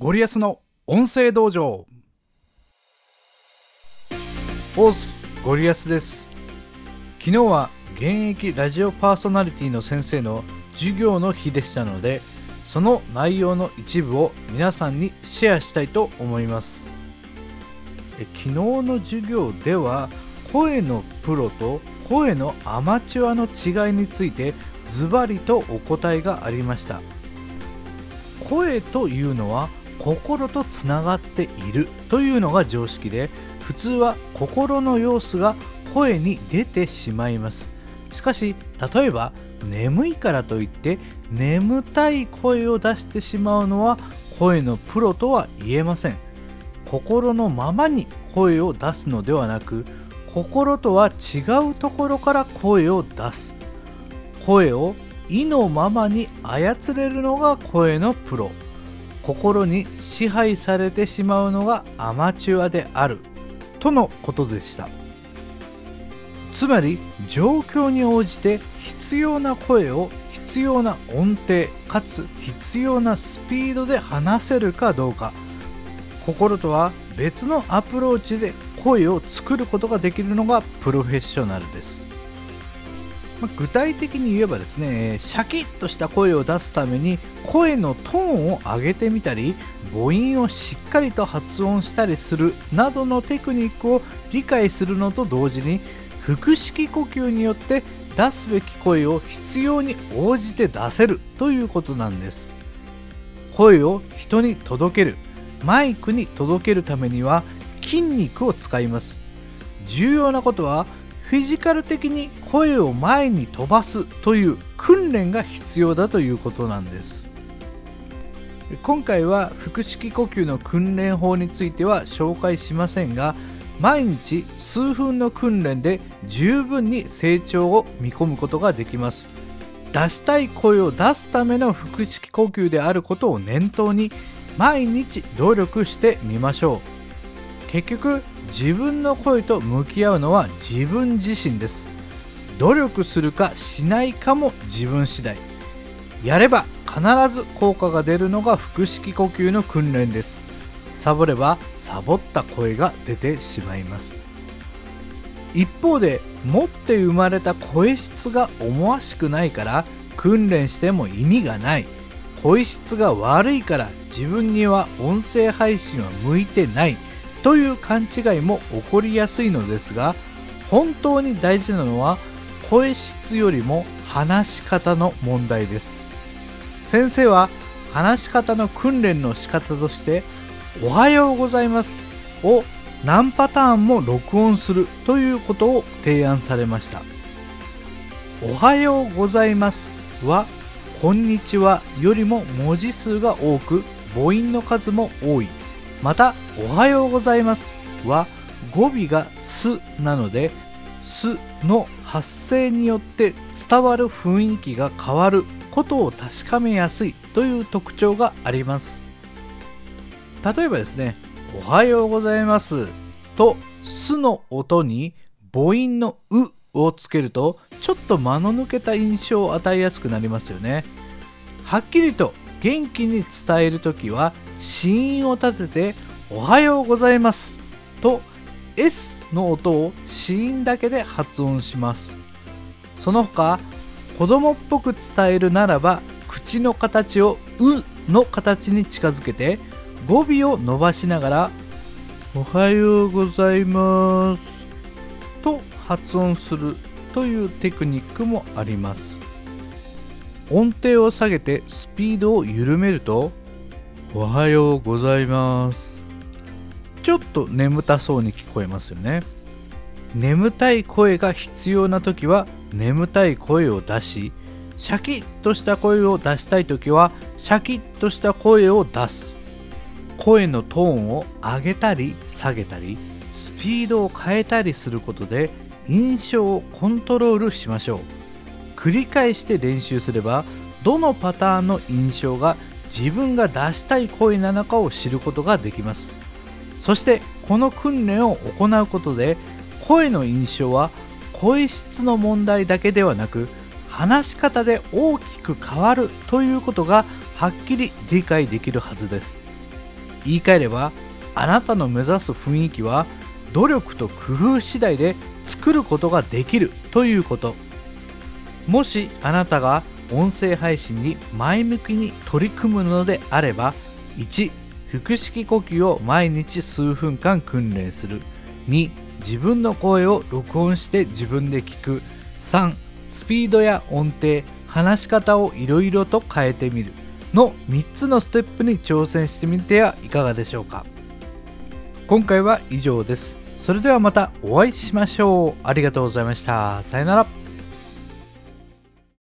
ゴリアスの音声道場。オスゴリアスです。昨日は現役ラジオパーソナリティの先生の授業の日でしたのでその内容の一部を皆さんにシェアしたいと思います。え昨日の授業では声のプロと声のアマチュアの違いについてズバリとお答えがありました。声というのは心とつながっているというのが常識で普通は心の様子が声に出てしまいます。しかし例えば眠いからといって眠たい声を出してしまうのは声のプロとは言えません。心のままに声を出すのではなく心とは違うところから声を出す。声を意のままに操れるのが声のプロ。心に支配されてしまうのがアマチュアである。とのことでした。つまり状況に応じて必要な声を必要な音程かつ必要なスピードで話せるかどうか。心とは別のアプローチで声を作ることができるのがプロフェッショナルです。ま具体的に言えばですねシャキッとした声を出すために声のトーンを上げてみたり母音をしっかりと発音したりするなどのテクニックを理解するのと同時に腹式呼吸によって出すべき声を必要に応じて出せるということなんです。声を人に届けるマイクに届けるためには筋肉を使います。重要なことはフィジカル的に声を前に飛ばすという訓練が必要だということなんです。今回は腹式呼吸の訓練法については紹介しませんが毎日数分の訓練で十分に成長を見込むことができます。出したい声を出すための腹式呼吸であることを念頭に毎日努力してみましょう。結局自分の声と向き合うのは自分自身です。努力するかしないかも自分次第。やれば必ず効果が出るのが腹式呼吸の訓練です。サボればサボった声が出てしまいます。一方で持って生まれた声質が思わしくないから訓練しても意味がない。声質が悪いから自分には音声配信は向いてない。という勘違いも起こりやすいのですが本当に大事なのは声質よりも話し方の問題です。先生は話し方の訓練の仕方として「おはようございます」を何パターンも録音するということを提案されました「おはようございます」は「こんにちは」よりも文字数が多く母音の数も多い。また「おはようございます」は語尾が「す」なので「す」の発声によって伝わる雰囲気が変わることを確かめやすいという特徴があります。例えばですね「おはようございます」と「す」の音に母音の「う」をつけるとちょっと間の抜けた印象を与えやすくなりますよね。はっきりと元気に伝える時は子音を立てて「おはようございます」と S の音を子音だけで発音します。その他子供っぽく伝えるならば口の形を「う」の形に近づけて語尾を伸ばしながら「おはようございます」と発音するというテクニックもあります。音程を下げてスピードを緩めると「おはようございます」ちょっと眠たそうに聞こえますよね。眠たい声が必要な時は眠たい声を出しシャキッとした声を出したい時はシャキッとした声を出す。声のトーンを上げたり下げたりスピードを変えたりすることで印象をコントロールしましょう。繰り返して練習すればどのパターンの印象が自分が出したい声なのかを知ることができます。そしてこの訓練を行うことで声の印象は声質の問題だけではなく話し方で大きく変わるということがはっきり理解できるはずです。言い換えればあなたの目指す雰囲気は努力と工夫次第で作ることができるということ。もしあなたが音声配信に前向きに取り組むのであれば1腹式呼吸を毎日数分間訓練する。2自分の声を録音して自分で聞く。3スピードや音程話し方をいろいろと変えてみる。の3つのステップに挑戦してみてはいかがでしょうか。今回は以上です。それではまたお会いしましょう。ありがとうございました。さよなら。